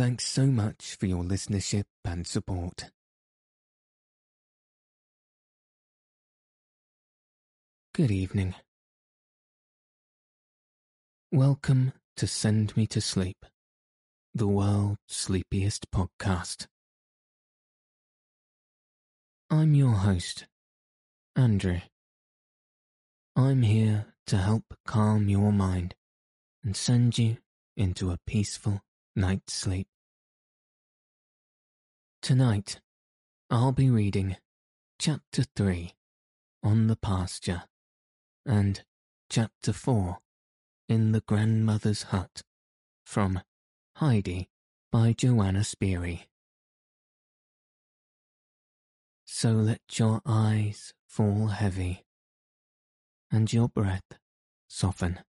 Thanks so much for your listenership and support. Good evening. Welcome to Send Me to Sleep, the world's sleepiest podcast. I'm your host, Andrew. I'm here to help calm your mind and send you into a peaceful night's sleep. Tonight, I'll be reading Chapter 3 On the Pasture and Chapter 4 In the Grandmother's Hut from Heidi by Johanna Spyri. So let your eyes fall heavy and your breath soften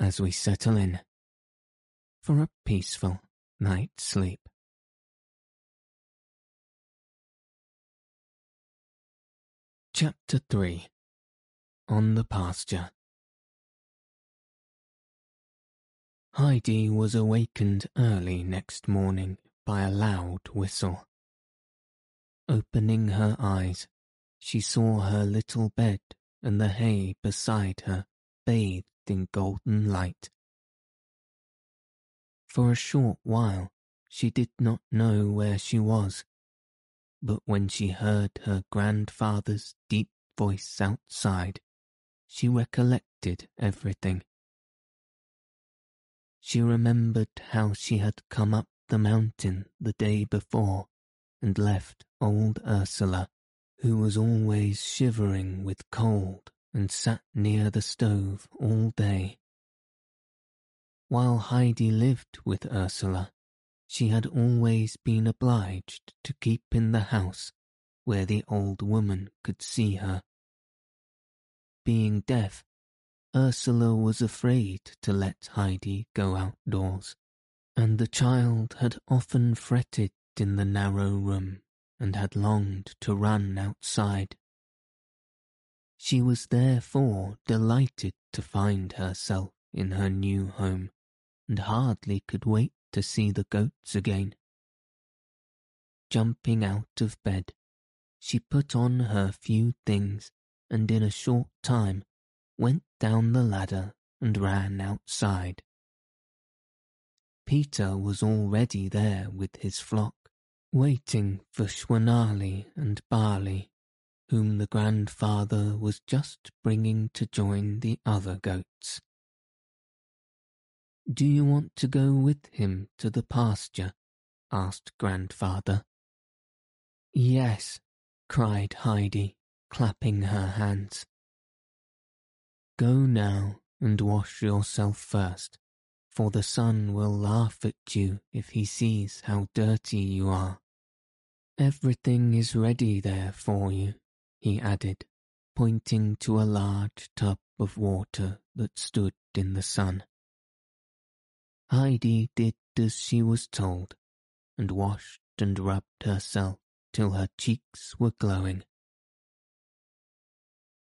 as we settle in for a peaceful night's sleep. Chapter 3 On the Pasture Heidi was awakened early next morning by a loud whistle. Opening her eyes, she saw her little bed and the hay beside her bathed in golden light. For a short while she did not know where she was, but when she heard her grandfather's deep voice outside, she recollected everything. She remembered how she had come up the mountain the day before and left old Ursula who was always shivering with cold and sat near the stove all day. While Heidi lived with Ursula, she had always been obliged to keep in the house where the old woman could see her. Being deaf, Ursula was afraid to let Heidi go outdoors, and the child had often fretted in the narrow room and had longed to run outside. She was therefore delighted to find herself in her new home, and hardly could wait to see the goats again. Jumping out of bed, she put on her few things and in a short time went down the ladder and ran outside. Peter was already there with his flock waiting for Schwänli and Bärli, whom the grandfather was just bringing to join the other goats. Do you want to go with him to the pasture? asked grandfather. Yes, cried Heidi, clapping her hands. Go now and wash yourself first, for the sun will laugh at you if he sees how dirty you are. Everything is ready there for you, he added, pointing to a large tub of water that stood in the sun. Heidi did as she was told, and washed and rubbed herself till her cheeks were glowing.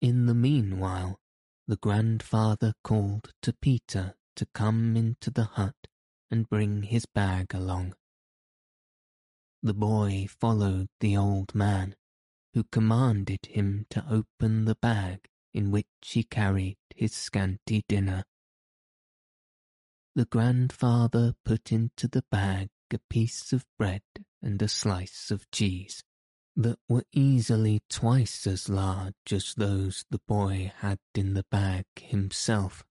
In the meanwhile, the grandfather called to Peter to come into the hut and bring his bag along. The boy followed the old man, who commanded him to open the bag in which he carried his scanty dinner. The grandfather put into the bag a piece of bread and a slice of cheese that were easily twice as large as those the boy had in the bag himself.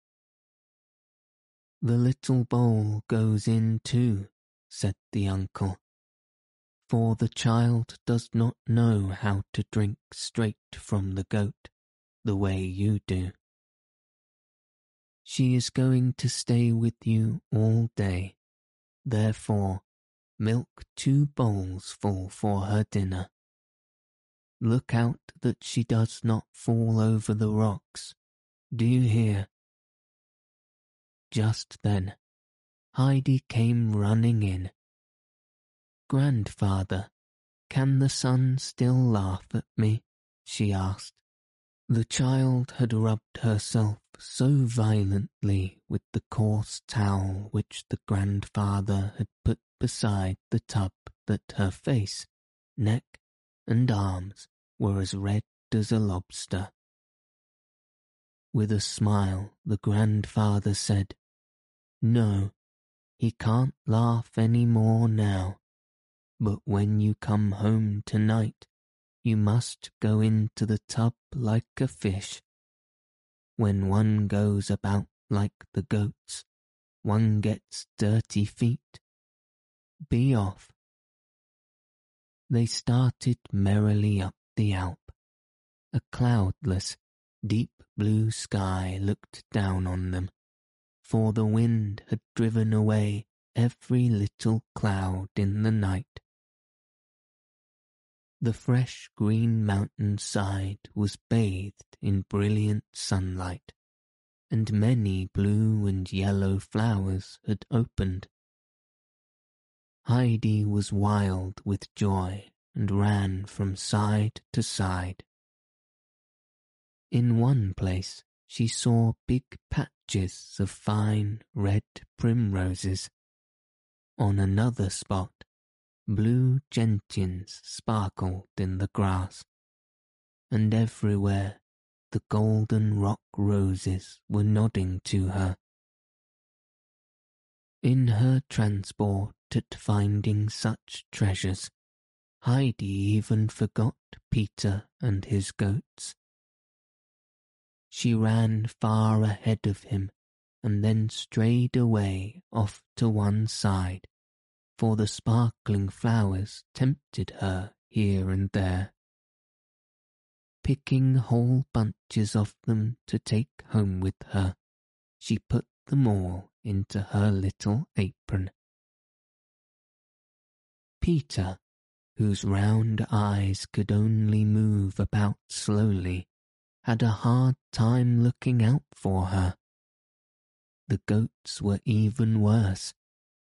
The little bowl goes in too, said the uncle, for the child does not know how to drink straight from the goat, the way you do. She is going to stay with you all day, therefore, milk two bowls full for her dinner. Look out that she does not fall over the rocks. Do you hear? Just then, Heidi came running in. Grandfather, can the sun still laugh at me? she asked. The child had rubbed herself so violently with the coarse towel which the grandfather had put beside the tub that her face, neck, and arms were as red as a lobster. With a smile, the grandfather said, No, he can't laugh any more now, but when you come home tonight, you must go into the tub like a fish. When one goes about like the goats, one gets dirty feet. Be off. They started merrily up the Alp. A cloudless, deep blue sky looked down on them, for the wind had driven away every little cloud in the night. The fresh green mountain side was bathed in brilliant sunlight, and many blue and yellow flowers had opened. Heidi was wild with joy and ran from side to side. In one place she saw big patches of fine red primroses. On another spot blue gentians sparkled in the grass, and everywhere the golden rock roses were nodding to her. In her transport at finding such treasures, Heidi even forgot Peter and his goats. She ran far ahead of him and then strayed away off to one side for the sparkling flowers tempted her here and there. Picking whole bunches of them to take home with her, she put them all into her little apron. Peter, whose round eyes could only move about slowly, had a hard time looking out for her. The goats were even worse,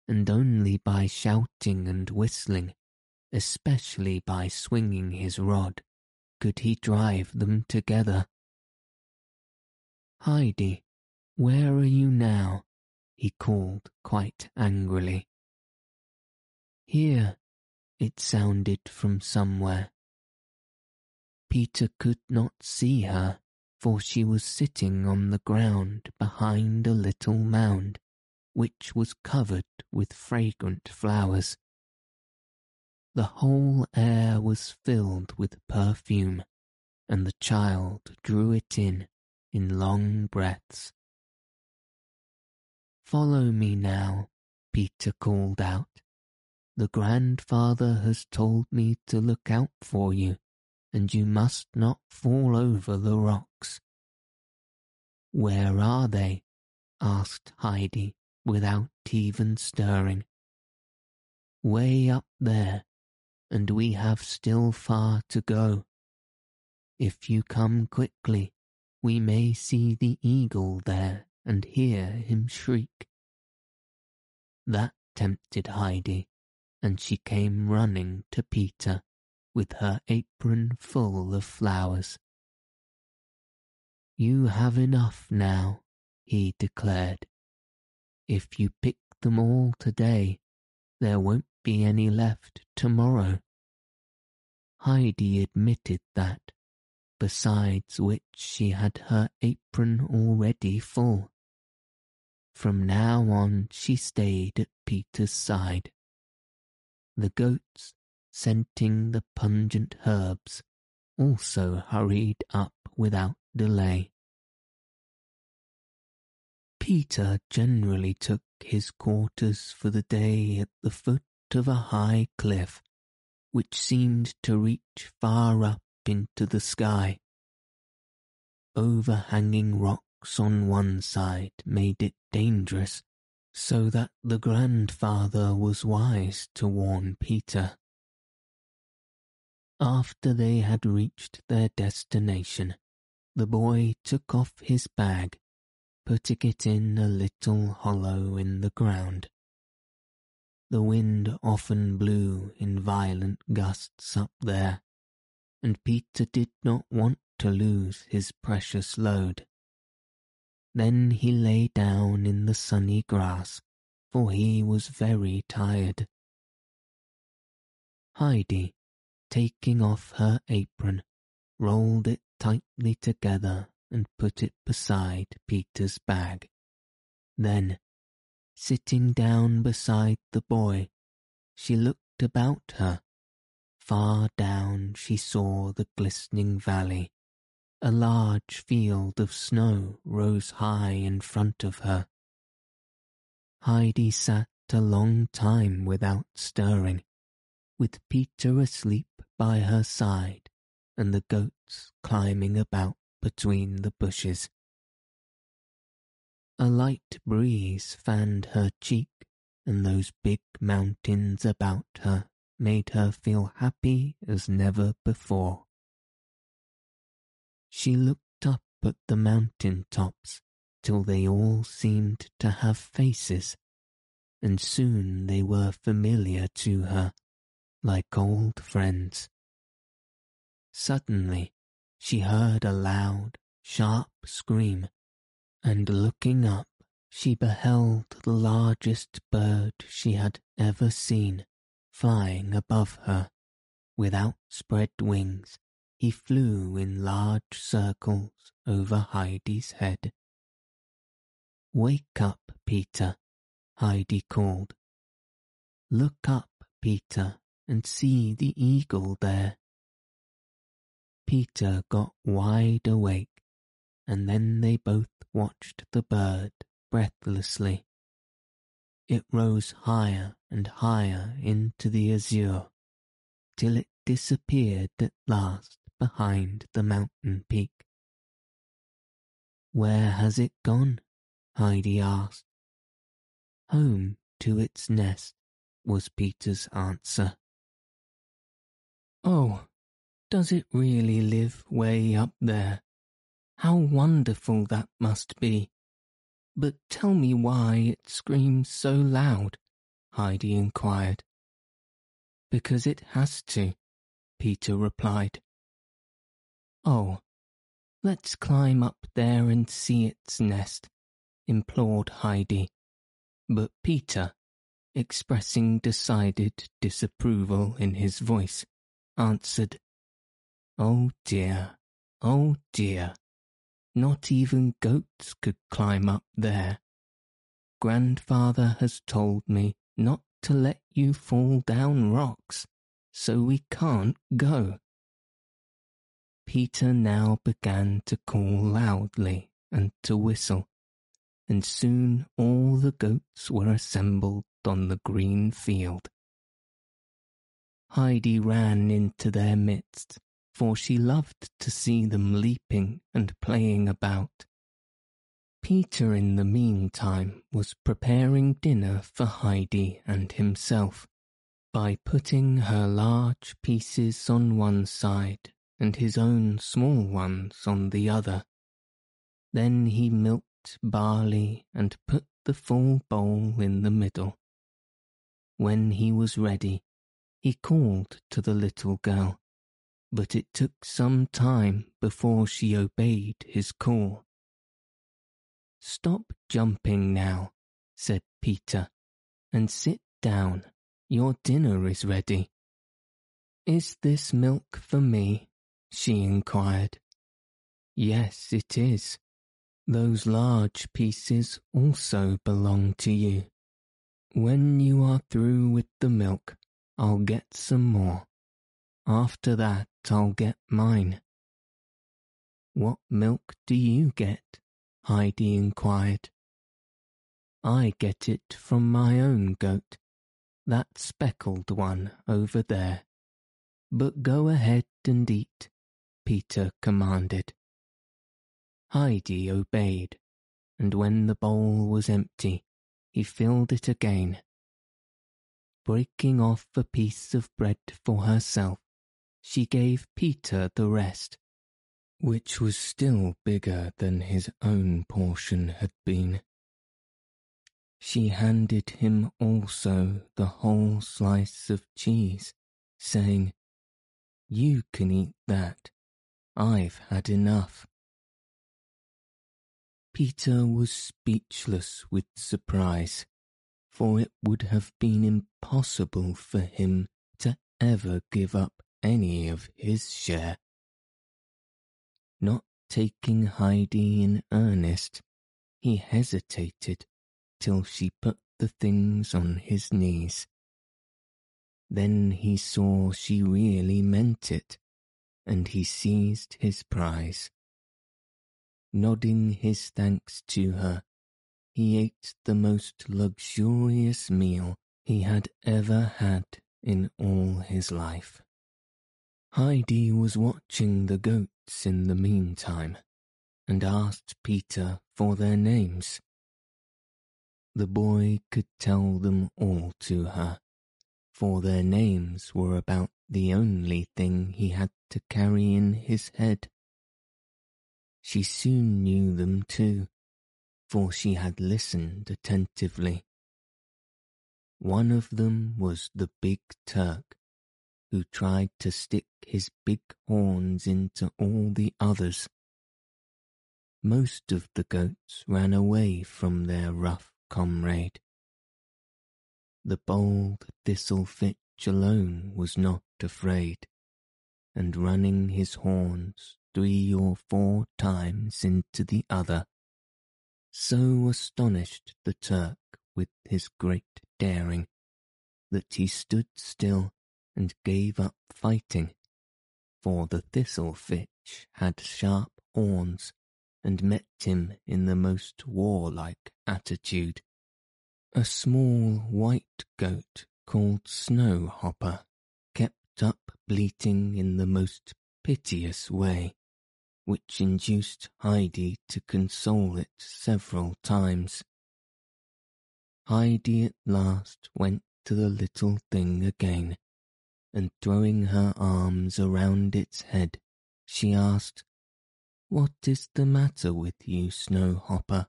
and only by shouting and whistling, especially by swinging his rod, could he drive them together. Heidi, where are you now? he called quite angrily. Here, it sounded from somewhere. Peter could not see her, for she was sitting on the ground behind a little mound which was covered with fragrant flowers. The whole air was filled with perfume, and the child drew it in in long breaths. Follow me now, Peter called out. The grandfather has told me to look out for you, and you must not fall over the rocks. Where are they? asked Heidi without even stirring. Way up there, and we have still far to go. If you come quickly, we may see the eagle there and hear him shriek. That tempted Heidi, and she came running to Peter with her apron full of flowers. You have enough now, he declared, if you pick them all today, there won't be any left tomorrow. Heidi admitted that, besides which she had her apron already full. From now on she stayed at Peter's side. The goats, scenting the pungent herbs, also hurried up without delay. Peter generally took his quarters for the day at the foot of a high cliff, which seemed to reach far up into the sky. Overhanging rocks on one side made it dangerous, so that the grandfather was wise to warn Peter. After they had reached their destination, the boy took off his bag, putting it in a little hollow in the ground. The wind often blew in violent gusts up there, and Peter did not want to lose his precious load. Then he lay down in the sunny grass, for he was very tired. Heidi, taking off her apron, rolled it tightly together and put it beside Peter's bag. Then, sitting down beside the boy, she looked about her. Far down she saw the glistening valley. A large field of snow rose high in front of her. Heidi sat a long time without stirring, with Peter asleep by her side and the goats climbing about between the bushes. A light breeze fanned her cheek, and those big mountains about her made her feel happy as never before. She looked up at the mountain tops till they all seemed to have faces, and soon they were familiar to her, like old friends. Suddenly, she heard a loud, sharp scream, and looking up, she beheld the largest bird she had ever seen flying above her. With outspread wings, he flew in large circles over Heidi's head. Wake up, Peter, Heidi called. Look up, Peter, and see the eagle there. Peter got wide awake, and then they both watched the bird breathlessly. It rose higher and higher into the azure, till it disappeared at last behind the mountain peak. Where has it gone? Heidi asked. Home to its nest, was Peter's answer. Oh, does it really live way up there? How wonderful that must be. But tell me why it screams so loud, Heidi inquired. Because it has to, Peter replied. Oh, let's climb up there and see its nest, implored Heidi. But Peter, expressing decided disapproval in his voice, answered, Oh dear, oh dear, not even goats could climb up there. Grandfather has told me not to let you fall down rocks, so we can't go. Peter now began to call loudly and to whistle, and soon all the goats were assembled on the green field. Heidi ran into their midst for she loved to see them leaping and playing about. Peter, in the meantime, was preparing dinner for Heidi and himself by putting her large pieces on one side and his own small ones on the other. Then he milked Bärli and put the full bowl in the middle. When he was ready, he called to the little girl but it took some time before she obeyed his call. Stop jumping now, said Peter, and sit down. Your dinner is ready. Is this milk for me? she inquired. Yes, it is. Those large pieces also belong to you. When you are through with the milk, I'll get some more. After that, I'll get mine. What milk do you get? Heidi inquired. I get it from my own goat, that speckled one over there. But go ahead and eat, Peter commanded. Heidi obeyed, and when the bowl was empty, he filled it again. Breaking off a piece of bread for herself, she gave Peter the rest, which was still bigger than his own portion had been. She handed him also the whole slice of cheese, saying, You can eat that. I've had enough. Peter was speechless with surprise, for it would have been impossible for him to ever give up any of his share. Not taking Heidi in earnest, he hesitated till she put the things on his knees. Then he saw she really meant it, and he seized his prize. Nodding his thanks to her, he ate the most luxurious meal he had ever had in all his life. Heidi was watching the goats in the meantime, and asked Peter for their names. The boy could tell them all to her, for their names were about the only thing he had to carry in his head. She soon knew them too, for she had listened attentively. One of them was the big Turk, who tried to stick his big horns into all the others. Most of the goats ran away from their rough comrade. The bold Thistlefitch alone was not afraid, and running his horns three or four times into the other, so astonished the Turk with his great daring that he stood still and gave up fighting, for the Thistlefitch had sharp horns and met him in the most warlike attitude. A small white goat called Snowhopper kept up bleating in the most piteous way, which induced Heidi to console it several times. Heidi at last went to the little thing again, and throwing her arms around its head, she asked, what is the matter with you, Snowhopper?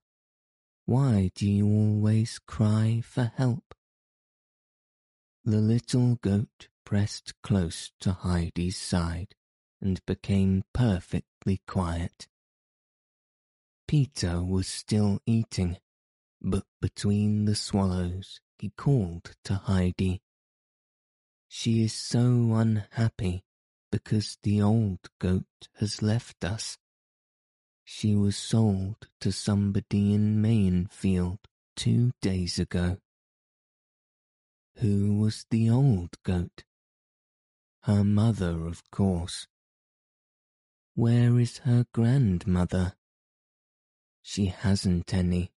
Why do you always cry for help? The little goat pressed close to Heidi's side and became perfectly quiet. Peter was still eating, but between the swallows he called to Heidi. She is so unhappy because the old goat has left us. She was sold to somebody in Mayenfeld two days ago. Who was the old goat? Her mother, of course. Where is her grandmother? She hasn't any.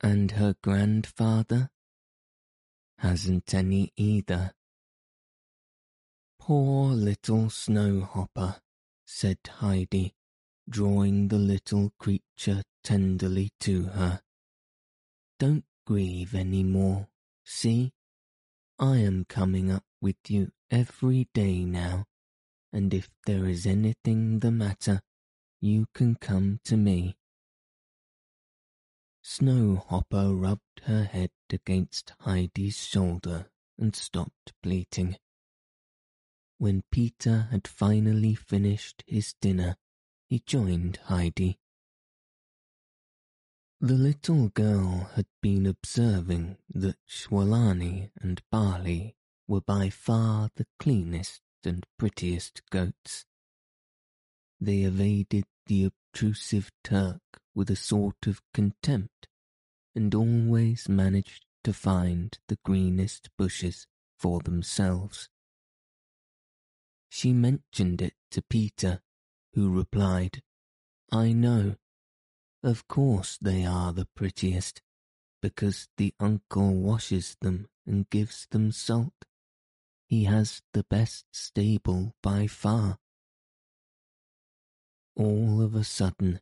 And her grandfather? Hasn't any either. Poor little Snowhopper, said Heidi drawing the little creature tenderly to her. Don't grieve any more, see? I am coming up with you every day now, and if there is anything the matter, you can come to me. Snowhopper rubbed her head against Heidi's shoulder and stopped bleating. When Peter had finally finished his dinner, he joined Heidi. The little girl had been observing that Schwänli and Bärli were by far the cleanest and prettiest goats. They evaded the obtrusive Turk with a sort of contempt and always managed to find the greenest bushes for themselves. She mentioned it to Peter who replied, I know. Of course they are the prettiest, because the uncle washes them and gives them salt. He has the best stable by far. All of a sudden,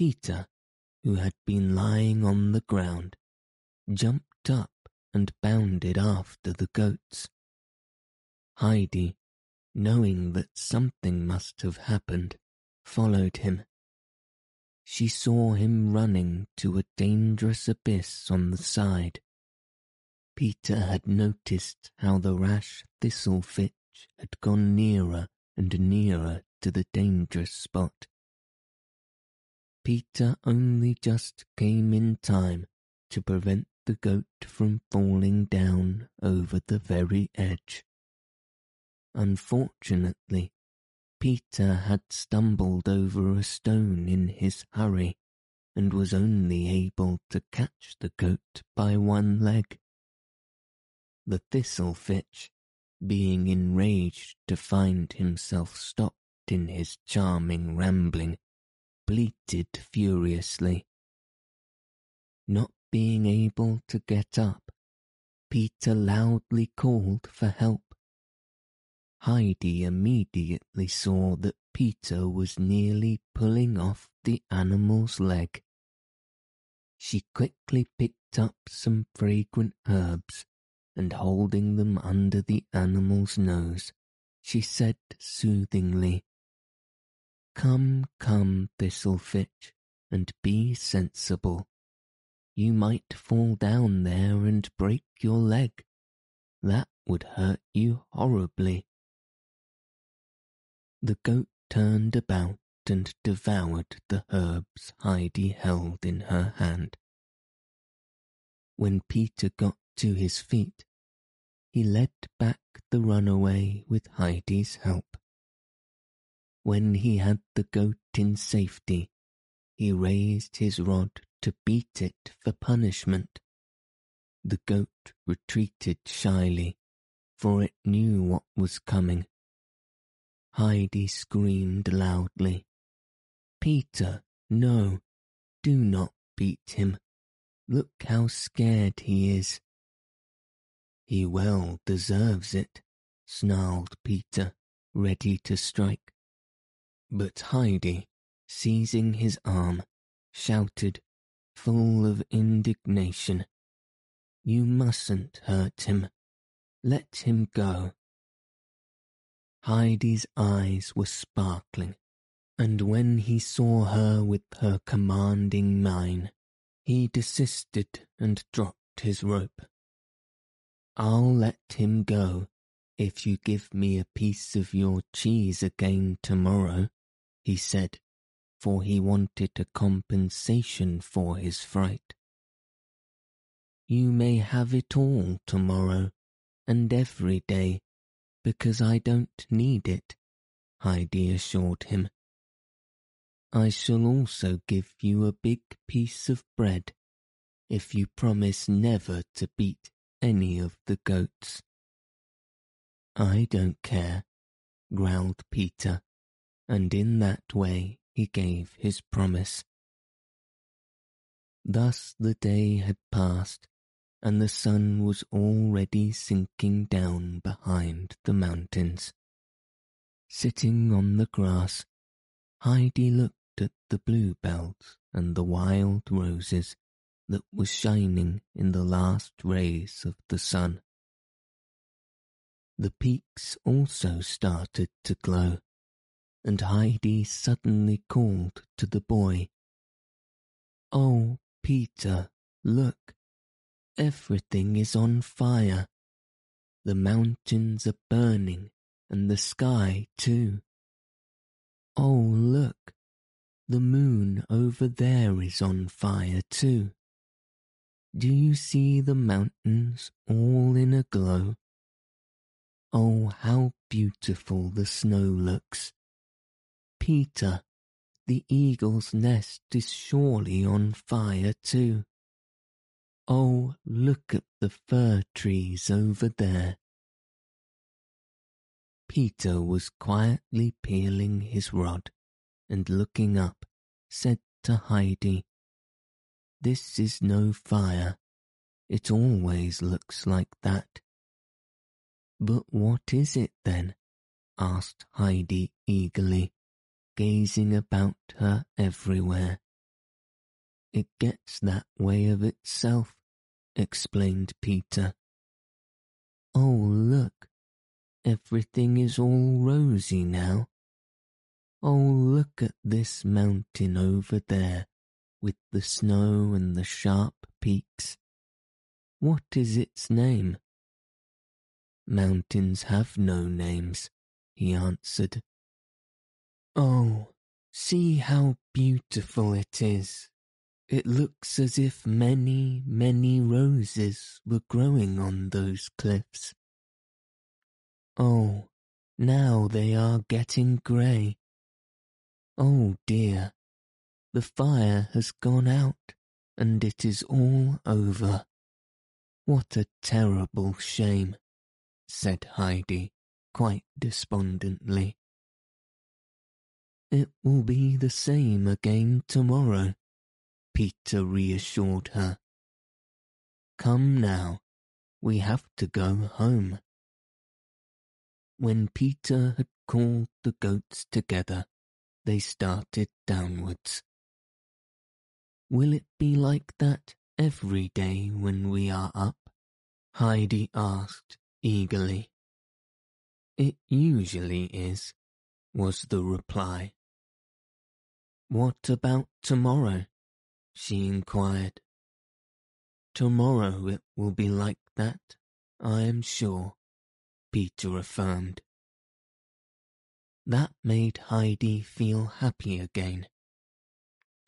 Peter, who had been lying on the ground, jumped up and bounded after the goats. Heidi, knowing that something must have happened, followed him. She saw him running to a dangerous abyss on the side. Peter had noticed how the rash thistlefitch had gone nearer and nearer to the dangerous spot. Peter only just came in time to prevent the goat from falling down over the very edge. Unfortunately, Peter had stumbled over a stone in his hurry and was only able to catch the goat by one leg. The thistle thistlefitch, being enraged to find himself stopped in his charming rambling, bleated furiously. Not being able to get up, Peter loudly called for help. Heidi immediately saw that Peter was nearly pulling off the animal's leg. She quickly picked up some fragrant herbs and holding them under the animal's nose, she said soothingly, Come, come, Thistlefitch, and be sensible. You might fall down there and break your leg. That would hurt you horribly. The goat turned about and devoured the herbs Heidi held in her hand. When Peter got to his feet, he led back the runaway with Heidi's help. When he had the goat in safety, he raised his rod to beat it for punishment. The goat retreated shyly, for it knew what was coming. Heidi screamed loudly. Peter, no, do not beat him. Look how scared he is. He well deserves it, snarled Peter, ready to strike. But Heidi, seizing his arm, shouted, full of indignation, You mustn't hurt him. Let him go. Heidi's eyes were sparkling, and when he saw her with her commanding mien, he desisted and dropped his rope. I'll let him go if you give me a piece of your cheese again tomorrow, he said, for he wanted a compensation for his fright. You may have it all tomorrow, and every day, because I don't need it, Heidi assured him. I shall also give you a big piece of bread if you promise never to beat any of the goats. I don't care, growled Peter, and in that way he gave his promise. Thus the day had passed, and the sun was already sinking down behind the mountains. Sitting on the grass, Heidi looked at the bluebells and the wild roses that were shining in the last rays of the sun. The peaks also started to glow, and Heidi suddenly called to the boy, Oh, Peter, look, everything is on fire. The mountains are burning and the sky too. Oh, look, the moon over there is on fire too. Do you see the mountains all in a glow? Oh, how beautiful the snow looks. Peter, the eagle's nest is surely on fire too. Oh, look at the fir trees over there. Peter was quietly peeling his rod and looking up, said to Heidi, This is no fire. It always looks like that. But what is it then? asked Heidi eagerly, gazing about her everywhere. It gets that way of itself, explained Peter. Oh, look, everything is all rosy now. Oh, look at this mountain over there with the snow and the sharp peaks. What is its name? Mountains have no names, he answered. Oh, see how beautiful it is. It looks as if many, many roses were growing on those cliffs. Oh, now they are getting grey. Oh dear, the fire has gone out and it is all over. What a terrible shame, said Heidi quite despondently. It will be the same again tomorrow, Peter reassured her. Come now, we have to go home. When Peter had called the goats together, they started downwards. Will it be like that every day when we are up? Heidi asked eagerly. It usually is, was the reply. What about tomorrow? she inquired. Tomorrow it will be like that, I am sure, Peter affirmed. That made Heidi feel happy again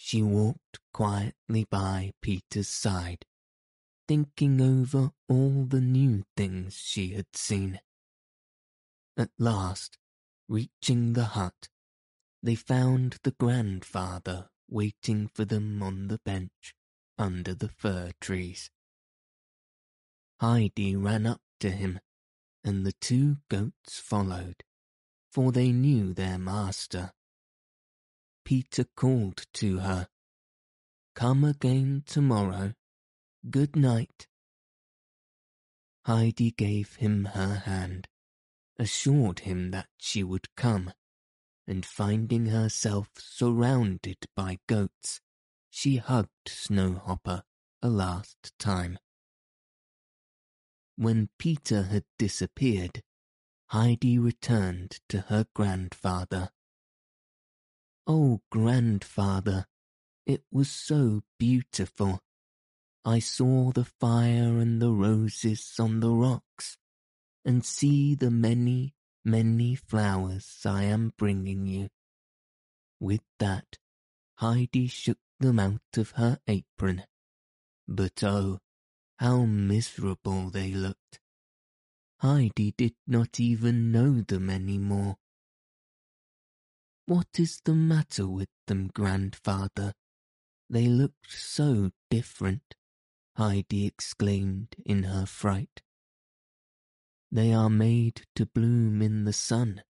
she walked quietly by Peter's side, thinking over all the new things she had seen. At last, reaching the hut, they found the grandfather waiting for them on the bench under the fir trees. Heidi ran up to him, and the two goats followed, for they knew their master Peter called to her, Come again tomorrow. Good night. Heidi gave him her hand, assured him that she would come, and finding herself surrounded by goats, she hugged Snowhopper a last time. When Peter had disappeared, Heidi returned to her grandfather Oh, grandfather, it was so beautiful. I saw the fire and the roses on the rocks, and see the many, many flowers I am bringing you. With that, Heidi shook them out of her apron. But oh, how miserable they looked. Heidi did not even know them any more. What is the matter with them, grandfather? They looked so different, Heidi exclaimed in her fright. They are made to bloom in the sun,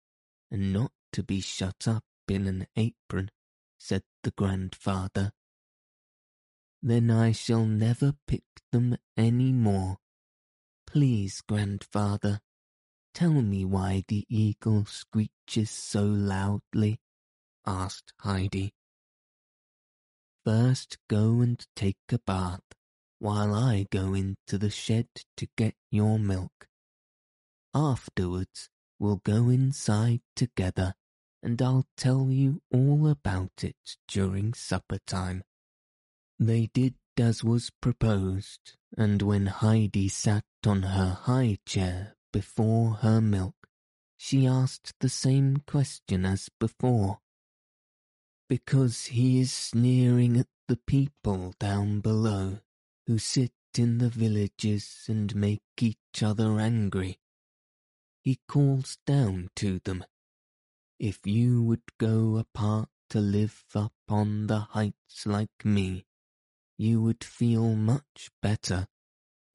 and not to be shut up in an apron, said the grandfather. Then I shall never pick them any more. Please, grandfather, tell me why the eagle screeches so loudly asked Heidi. First go and take a bath, while I go into the shed to get your milk. Afterwards, we'll go inside together, and I'll tell you all about it during supper time. They did as was proposed, and when Heidi sat on her high chair before her milk, she asked the same question as before because he is sneering at the people down below who sit in the villages and make each other angry. He calls down to them, If you would go apart to live up on the heights like me, you would feel much better.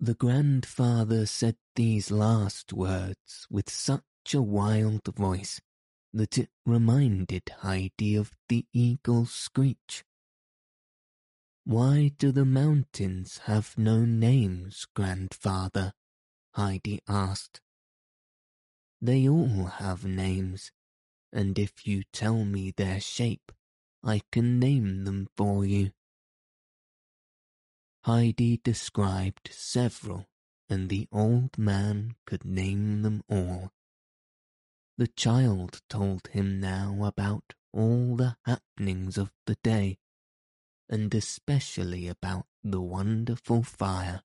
The grandfather said these last words with such a wild voice that it reminded Heidi of the eagle's screech. Why do the mountains have no names, grandfather? Heidi asked. They all have names, and if you tell me their shape, I can name them for you. Heidi described several, and the old man could name them all. The child told him now about all the happenings of the day, and especially about the wonderful fire.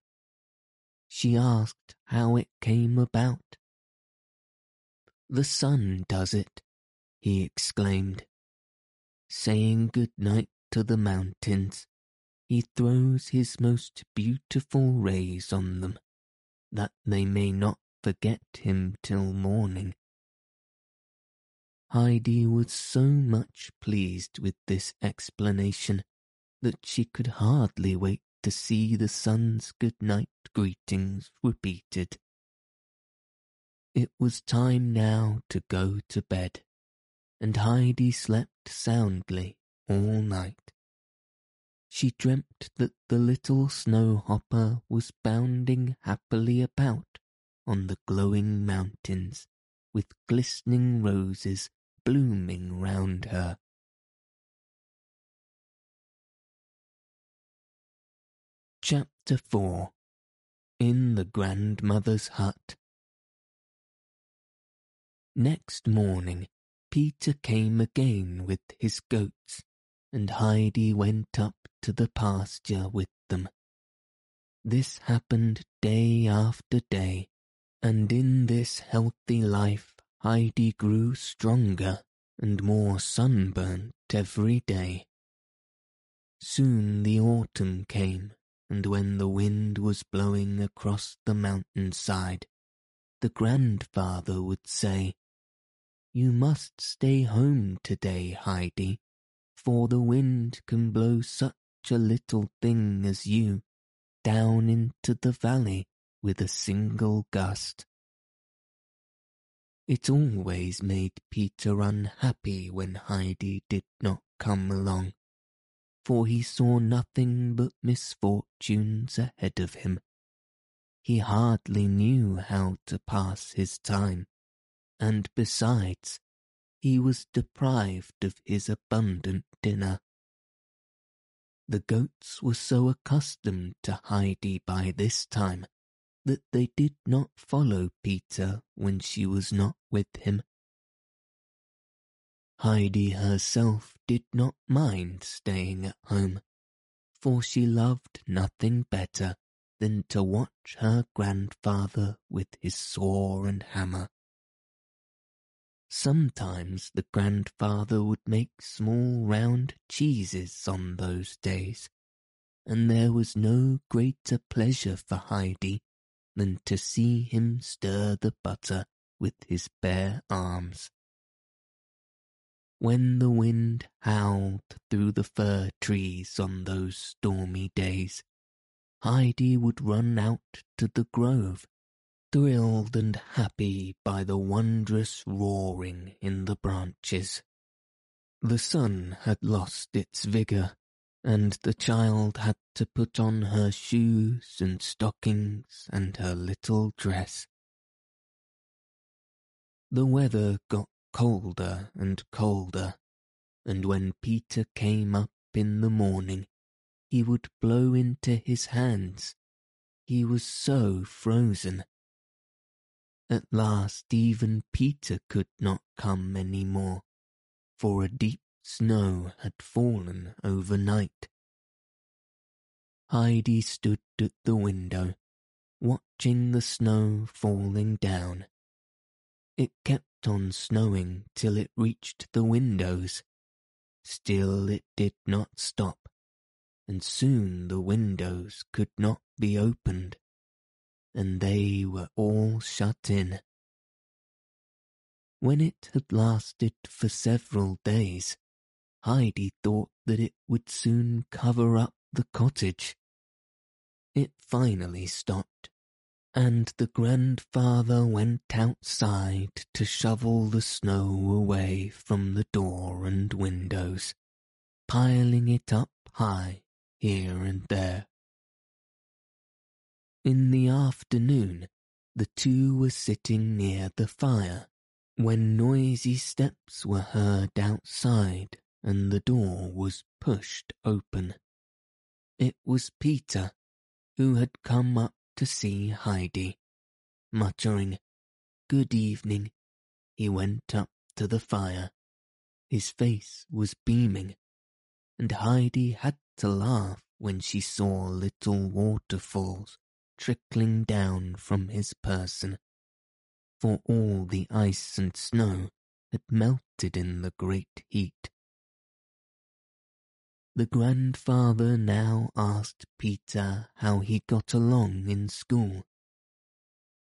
She asked how it came about. The sun does it, he exclaimed. Saying good night to the mountains, he throws his most beautiful rays on them, that they may not forget him till morning. Heidi was so much pleased with this explanation that she could hardly wait to see the sun's good night greetings repeated. It was time now to go to bed, and Heidi slept soundly all night. She dreamt that the little snow hopper was bounding happily about on the glowing mountains with glistening roses blooming round her. Chapter 4 In the Grandmother's Hut Next morning, Peter came again with his goats, and Heidi went up to the pasture with them. This happened day after day, and in this healthy life Heidi grew stronger and more sunburnt every day. Soon the autumn came, and when the wind was blowing across the mountainside, the grandfather would say, You must stay home today, Heidi, for the wind can blow such a little thing as you down into the valley with a single gust. It always made Peter unhappy when Heidi did not come along, for he saw nothing but misfortunes ahead of him. He hardly knew how to pass his time, and besides, he was deprived of his abundant dinner. The goats were so accustomed to Heidi by this time that they did not follow Peter when she was not with him. Heidi herself did not mind staying at home, for she loved nothing better than to watch her grandfather with his saw and hammer. Sometimes the grandfather would make small round cheeses on those days, and there was no greater pleasure for Heidi than to see him stir the butter with his bare arms. When the wind howled through the fir trees on those stormy days, Heidi would run out to the grove, thrilled and happy by the wondrous roaring in the branches. The sun had lost its vigour, and the child had to put on her shoes and stockings and her little dress. The weather got colder and colder, and when Peter came up in the morning, he would blow into his hands. He was so frozen. At last even Peter could not come any more, for a deep Snow had fallen overnight. Heidi stood at the window, watching the snow falling down. It kept on snowing till it reached the windows. Still it did not stop, and soon the windows could not be opened, and they were all shut in. When it had lasted for several days, Heidi thought that it would soon cover up the cottage. It finally stopped, and the grandfather went outside to shovel the snow away from the door and windows, piling it up high here and there. In the afternoon, the two were sitting near the fire when noisy steps were heard outside and the door was pushed open. It was Peter, who had come up to see Heidi. Muttering, Good evening, he went up to the fire. His face was beaming, and Heidi had to laugh when she saw little waterfalls trickling down from his person, for all the ice and snow had melted in the great heat. The grandfather now asked Peter how he got along in school.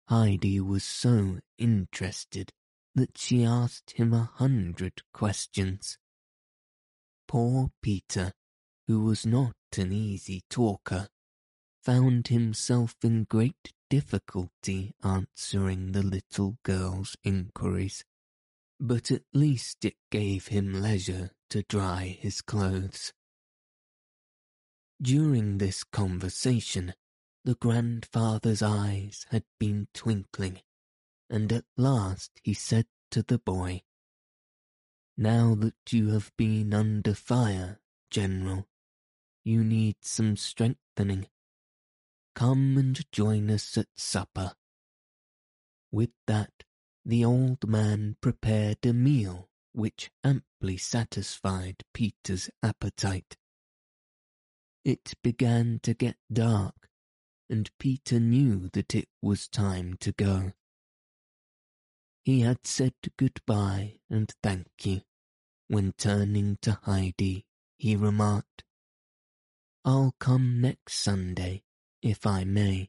Heidi was so interested that she asked him a hundred questions. Poor Peter, who was not an easy talker, found himself in great difficulty answering the little girl's inquiries, but at least it gave him leisure to dry his clothes. During this conversation, the grandfather's eyes had been twinkling, and at last he said to the boy, Now that you have been under fire, General, you need some strengthening. Come and join us at supper. With that, the old man prepared a meal which amply satisfied Peter's appetite. It began to get dark, and Peter knew that it was time to go. He had said goodbye and thank you, when turning to Heidi, he remarked, I'll come next Sunday, if I may.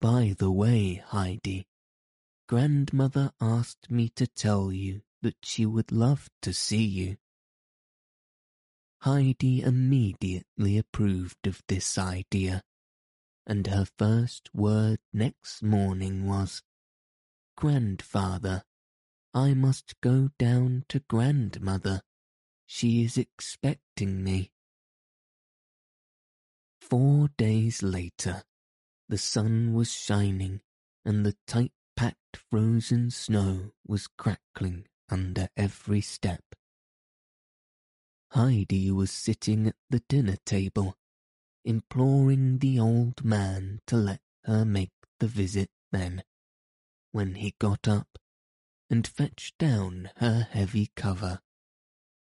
By the way, Heidi, Grandmother asked me to tell you that she would love to see you. Heidi immediately approved of this idea and her first word next morning was, Grandfather, I must go down to grandmother. She is expecting me. Four days later, the sun was shining and the tight packed frozen snow was crackling under every step. Heidi was sitting at the dinner table imploring the old man to let her make the visit then, when he got up and fetched down her heavy cover,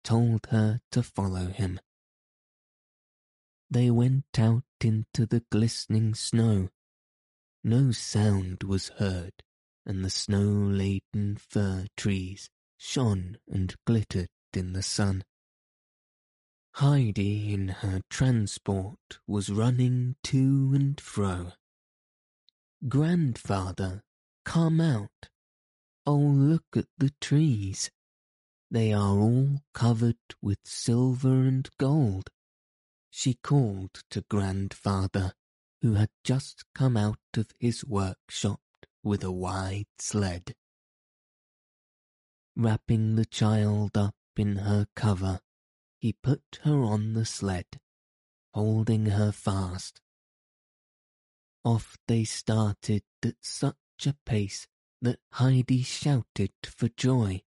told her to follow him. They went out into the glistening snow. No sound was heard, and the snow-laden fir trees shone and glittered in the sun. Heidi in her transport was running to and fro. Grandfather, come out. Oh, look at the trees. They are all covered with silver and gold. She called to Grandfather, who had just come out of his workshop with a wide sled. Wrapping the child up in her cover, he put her on the sled, holding her fast. Off they started at such a pace that Heidi shouted for joy,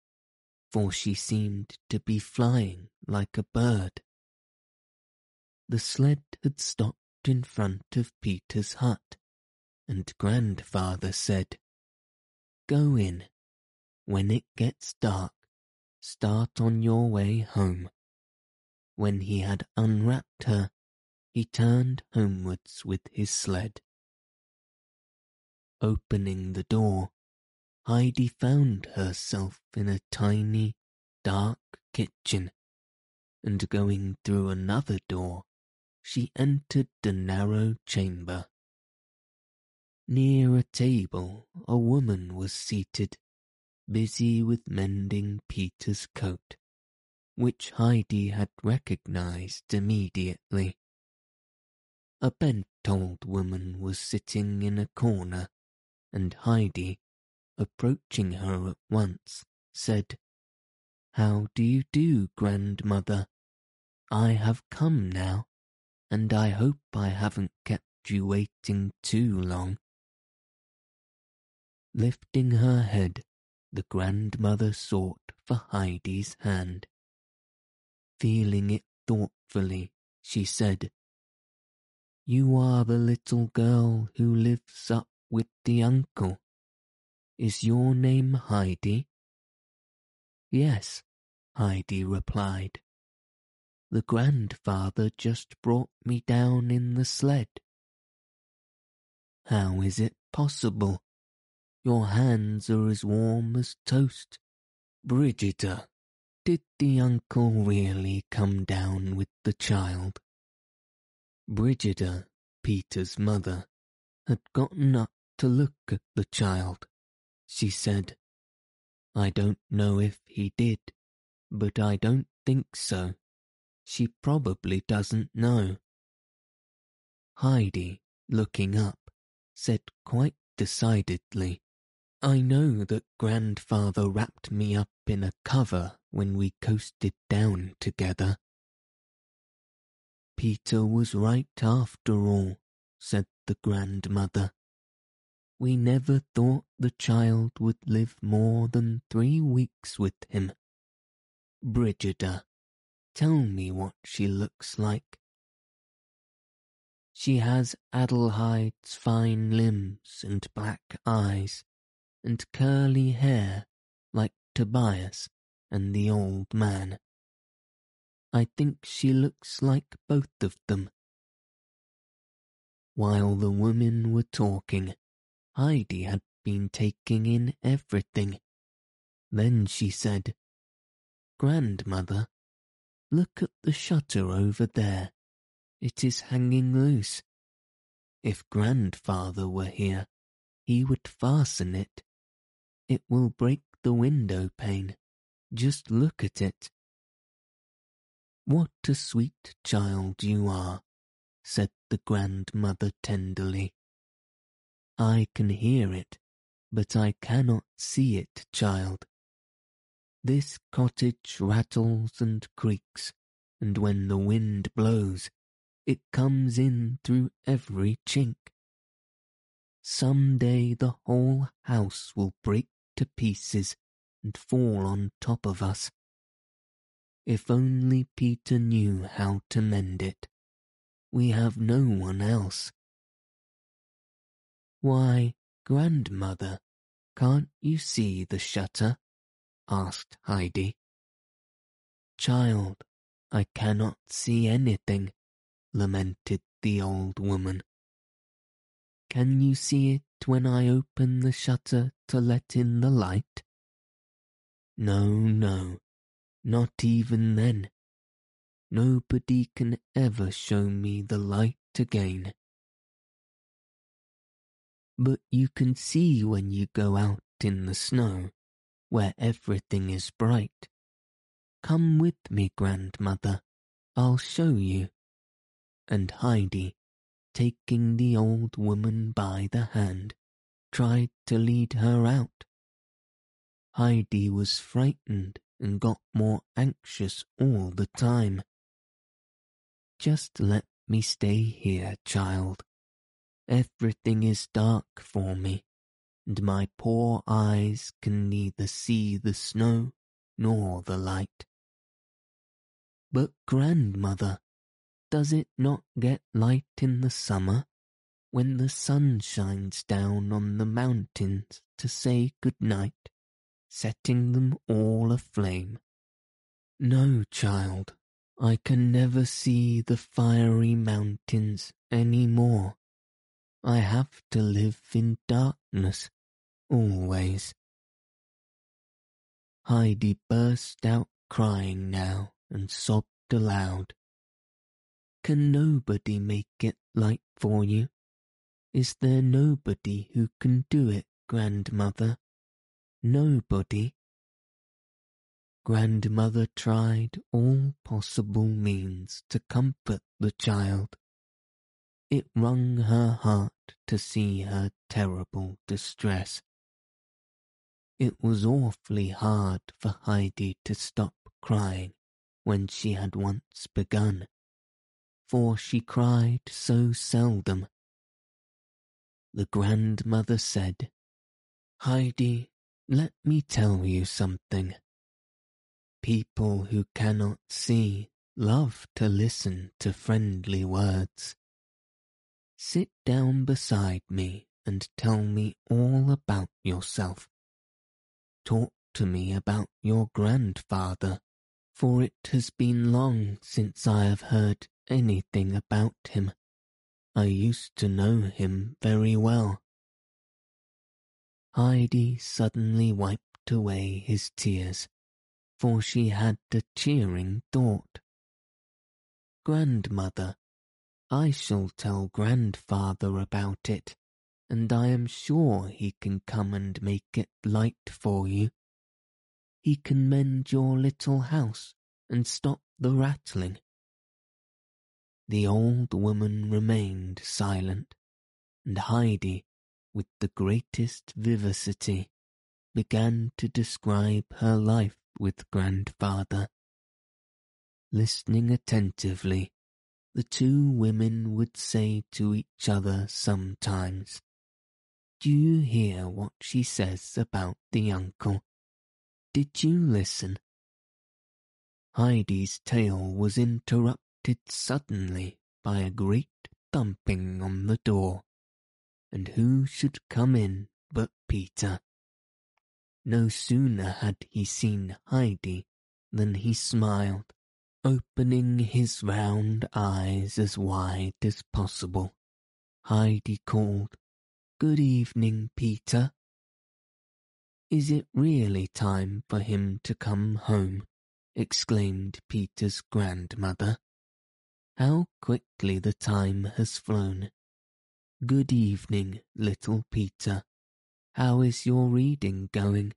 for she seemed to be flying like a bird. The sled had stopped in front of Peter's hut, and grandfather said, Go in. When it gets dark, start on your way home. When he had unwrapped her, he turned homewards with his sled. Opening the door, Heidi found herself in a tiny, dark kitchen, and going through another door, she entered a narrow chamber. Near a table, a woman was seated, busy with mending Peter's coat which Heidi had recognized immediately. A bent old woman was sitting in a corner, and Heidi, approaching her at once, said, How do you do, grandmother? I have come now, and I hope I haven't kept you waiting too long. Lifting her head, the grandmother sought for Heidi's hand. Feeling it thoughtfully, she said, You are the little girl who lives up with the uncle. Is your name Heidi? Yes, Heidi replied. The grandfather just brought me down in the sled. How is it possible? Your hands are as warm as toast. Brigida, did the uncle really come down with the child? Brigida, Peter's mother, had gotten up to look at the child. She said, I don't know if he did, but I don't think so. She probably doesn't know. Heidi, looking up, said quite decidedly, I know that grandfather wrapped me up in a cover when we coasted down together. Peter was right after all, said the grandmother. We never thought the child would live more than three weeks with him. Brigida, tell me what she looks like. She has Adelheide's fine limbs and black eyes, and curly hair like Tobias and the old man. I think she looks like both of them. While the women were talking, Heidi had been taking in everything. Then she said, Grandmother, look at the shutter over there. It is hanging loose. If grandfather were here, he would fasten it. It will break the window pane. Just look at it. What a sweet child you are, said the grandmother tenderly. I can hear it, but I cannot see it, child. This cottage rattles and creaks, and when the wind blows, it comes in through every chink. Some day the whole house will break to pieces and fall on top of us. If only Peter knew how to mend it. We have no one else. Why, grandmother, can't you see the shutter? Asked Heidi. Child, I cannot see anything, lamented the old woman. Can you see it when I open the shutter to let in the light? No, no, not even then. Nobody can ever show me the light again. But you can see when you go out in the snow, where everything is bright. Come with me, grandmother, I'll show you. And Heidi, taking the old woman by the hand, tried to lead her out. Heidi was frightened and got more anxious all the time. Just let me stay here, child. Everything is dark for me, and my poor eyes can neither see the snow nor the light. But, grandmother, does it not get light in the summer, when the sun shines down on the mountains to say good night? setting them all aflame. No, child, I can never see the fiery mountains any more. I have to live in darkness, always. Heidi burst out crying now and sobbed aloud. Can nobody make it light for you? Is there nobody who can do it, grandmother? nobody. Grandmother tried all possible means to comfort the child. It wrung her heart to see her terrible distress. It was awfully hard for Heidi to stop crying when she had once begun, for she cried so seldom. The grandmother said, Heidi, let me tell you something. People who cannot see love to listen to friendly words. Sit down beside me and tell me all about yourself. Talk to me about your grandfather, for it has been long since I have heard anything about him. I used to know him very well. Heidi suddenly wiped away his tears, for she had a cheering thought. Grandmother, I shall tell grandfather about it, and I am sure he can come and make it light for you. He can mend your little house and stop the rattling. The old woman remained silent, and Heidi, with the greatest vivacity, began to describe her life with grandfather. Listening attentively, the two women would say to each other sometimes, Do you hear what she says about the uncle? Did you listen? Heidi's tale was interrupted suddenly by a great thumping on the door, and who should come in but Peter? No sooner had he seen Heidi than he smiled, opening his round eyes as wide as possible. Heidi called, Good evening, Peter. Is it really time for him to come home? exclaimed Peter's grandmother. How quickly the time has flown. Good evening, little Peter. How is your reading going?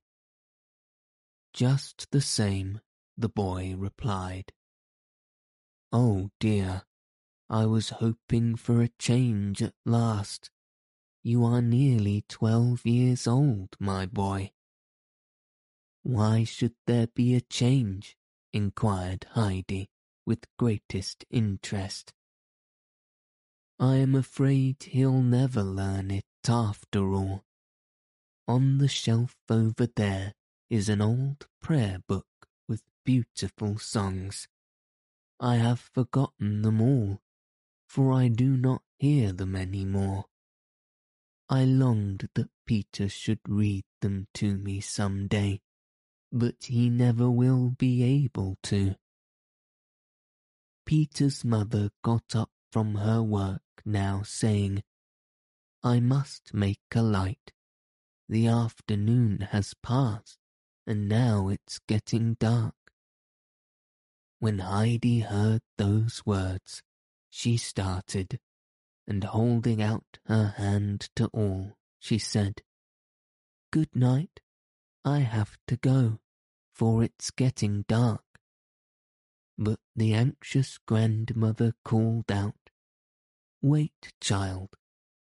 Just the same, the boy replied. Oh dear, I was hoping for a change at last. You are nearly twelve years old, my boy. Why should there be a change? inquired Heidi with greatest interest. I am afraid he'll never learn it after all. On the shelf over there is an old prayer book with beautiful songs. I have forgotten them all, for I do not hear them any more. I longed that Peter should read them to me some day, but he never will be able to. Peter's mother got up from her work now, saying, I must make a light. The afternoon has passed, and now it's getting dark. When Heidi heard those words, she started, and holding out her hand to all, she said, Good night. I have to go, for it's getting dark. But the anxious grandmother called out, Wait, child,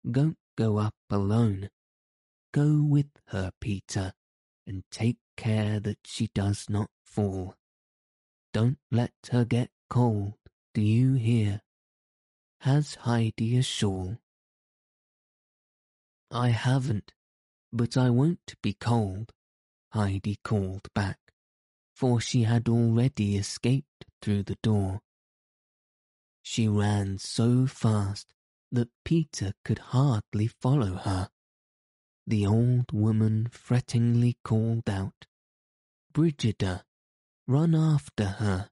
don't go up alone. Go with her, Peter, and take care that she does not fall. Don't let her get cold, do you hear? Has Heidi a shawl? I haven't, but I won't be cold, Heidi called back, for she had already escaped through the door. She ran so fast that Peter could hardly follow her the old woman frettingly called out, Brigida, run after her.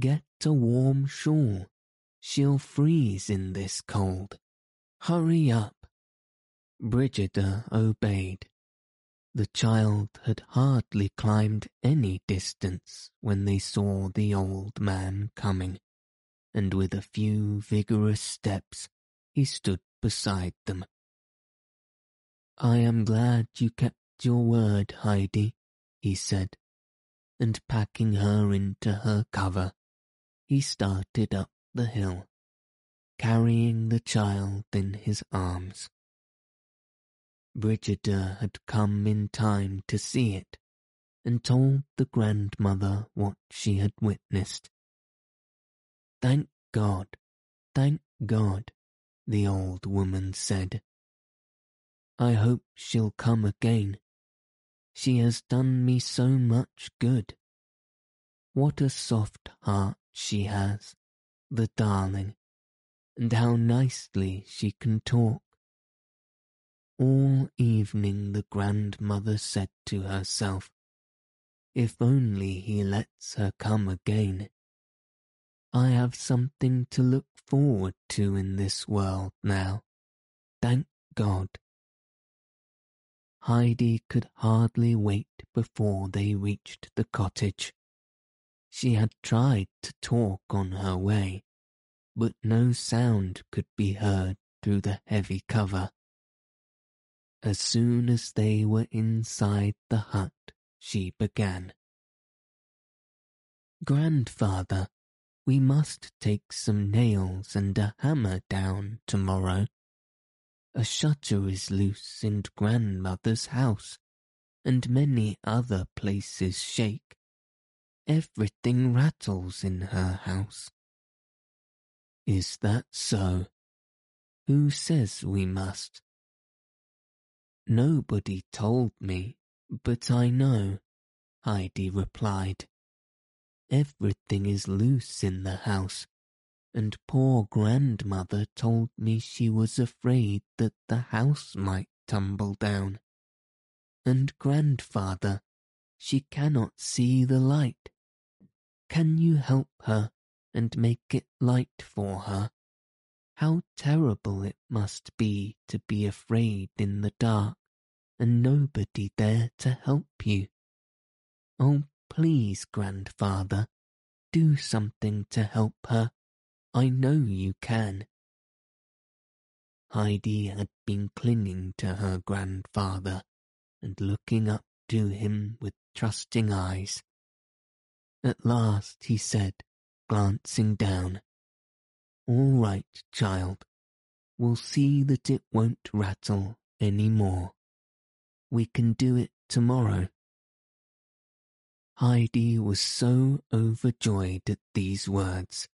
Get a warm shawl. She'll freeze in this cold. Hurry up. Brigida obeyed. The child had hardly climbed any distance when they saw the old man coming, and with a few vigorous steps he stood beside them. I am glad you kept your word, Heidi, he said, and packing her into her cover, he started up the hill, carrying the child in his arms. Brigida had come in time to see it, and told the grandmother what she had witnessed. Thank God, thank God, the old woman said I hope she'll come again. She has done me so much good. What a soft heart she has, the darling, and how nicely she can talk. All evening the grandmother said to herself, If only he lets her come again. I have something to look forward to in this world now. Thank God. Heidi could hardly wait before they reached the cottage. She had tried to talk on her way, but no sound could be heard through the heavy cover. As soon as they were inside the hut, she began. Grandfather, we must take some nails and a hammer down tomorrow. A shutter is loose in grandmother's house, and many other places shake. Everything rattles in her house. Is that so? Who says we must? Nobody told me, but I know, Heidi replied. Everything is loose in the house, and poor grandmother told me she was afraid that the house might tumble down. And grandfather, she cannot see the light. Can you help her and make it light for her? How terrible it must be to be afraid in the dark and nobody there to help you. Oh, please, grandfather, do something to help her. I know you can. Heidi had been clinging to her grandfather and looking up to him with trusting eyes. At last he said, glancing down, All right, child. We'll see that it won't rattle any more. We can do it tomorrow. Heidi was so overjoyed at these words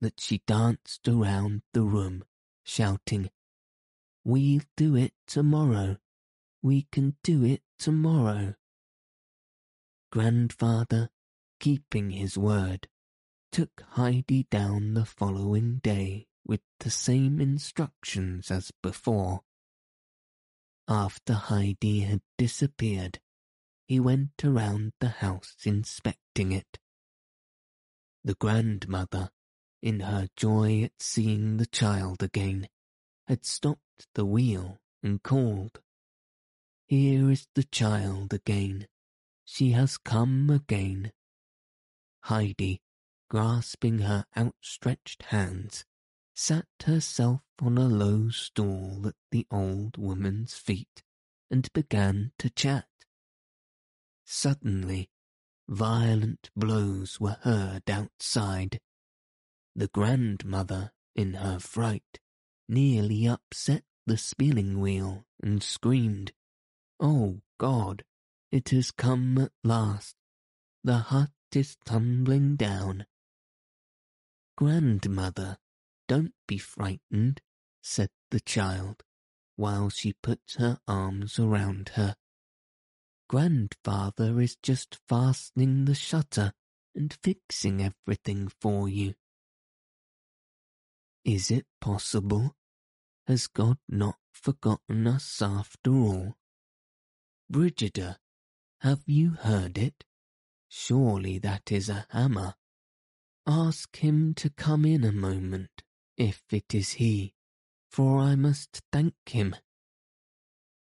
that she danced around the room, shouting, We'll do it tomorrow. We can do it tomorrow. Grandfather, keeping his word, took Heidi down the following day with the same instructions as before. After Heidi had disappeared, he went around the house inspecting it. The grandmother, in her joy at seeing the child again, had stopped the wheel and called, Here is the child again. She has come again. Heidi, grasping her outstretched hands, sat herself on a low stool at the old woman's feet and began to chat. Suddenly, violent blows were heard outside. The grandmother, in her fright, nearly upset the spinning wheel and screamed, Oh God, it has come at last. The hut is tumbling down. Grandmother, don't be frightened, said the child, while she put her arms around her. Grandfather is just fastening the shutter and fixing everything for you. Is it possible? Has God not forgotten us after all? Brigida, have you heard it? Surely that is a hammer. Ask him to come in a moment if it is he, for I must thank him.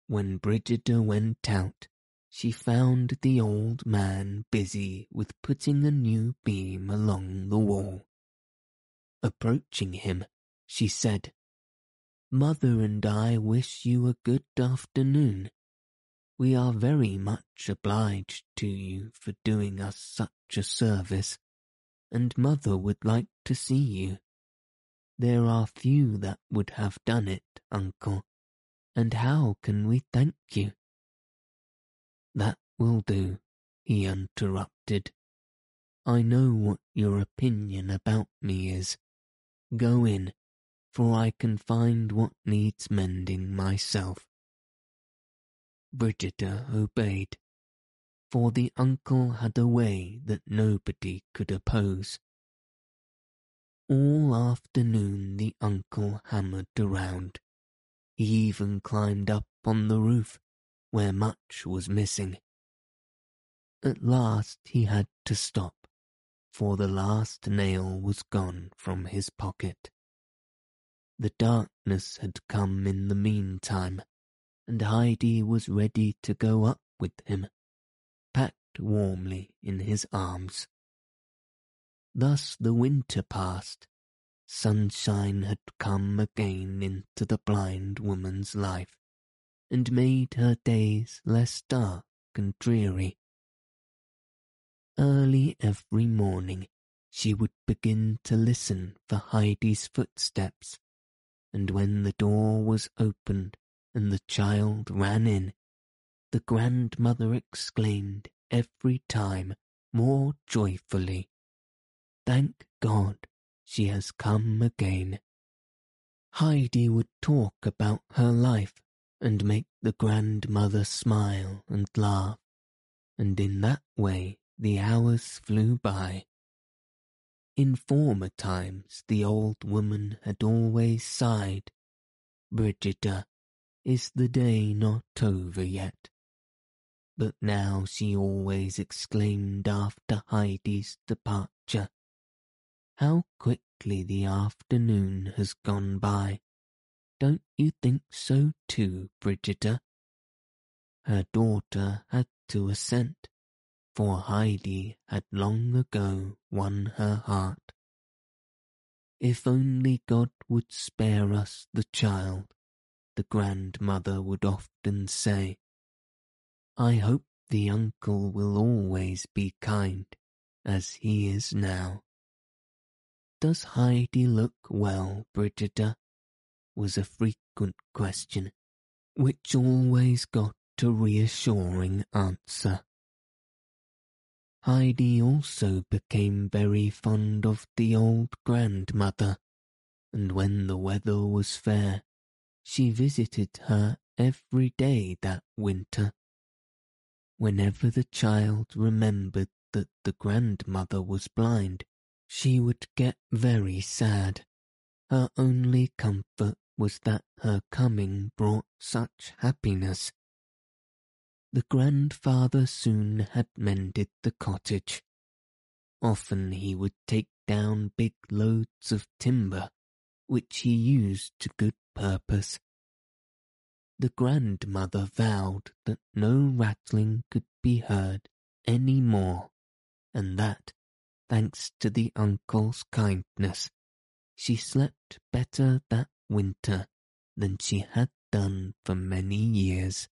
When Brigida went out, she found the old man busy with putting a new beam along the wall. Approaching him, she said, Mother and I wish you a good afternoon. We are very much obliged to you for doing us such a service, and Mother would like to see you. There are few that would have done it, uncle, and how can we thank you? That will do, he interrupted. I know what your opinion about me is. Go in, for I can find what needs mending myself. Brigida uh, obeyed, for the uncle had a way that nobody could oppose. All afternoon the uncle hammered around. He even climbed up on the roof, where much was missing. At last he had to stop, for the last nail was gone from his pocket. The darkness had come in the meantime, and Heidi was ready to go up with him, packed warmly in his arms. Thus the winter passed. Sunshine had come again into the blind woman's life, and made her days less dark and dreary. Early every morning she would begin to listen for Heidi's footsteps, and when the door was opened and the child ran in, the grandmother exclaimed every time more joyfully, Thank God, she has come again. Heidi would talk about her life and make the grandmother smile and laugh, and in that way the hours flew by. In former times the old woman had always sighed, Brigida, is the day not over yet? But now she always exclaimed after Heidi's departure, How quickly the afternoon has gone by. Don't you think so too, Brigida? Her daughter had to assent, for Heidi had long ago won her heart. If only God would spare us the child, the grandmother would often say. I hope the uncle will always be kind, as he is now. Does Heidi look well, Brigida? was a frequent question, which always got a reassuring answer. Heidi also became very fond of the old grandmother, and when the weather was fair, she visited her every day that winter. Whenever the child remembered that the grandmother was blind, she would get very sad. Her only comfort was that her coming brought such happiness. The grandfather soon had mended the cottage. Often he would take down big loads of timber, which he used to good purpose. The grandmother vowed that no rattling could be heard any more, and that, thanks to the uncle's kindness, she slept better that winter than she had done for many years.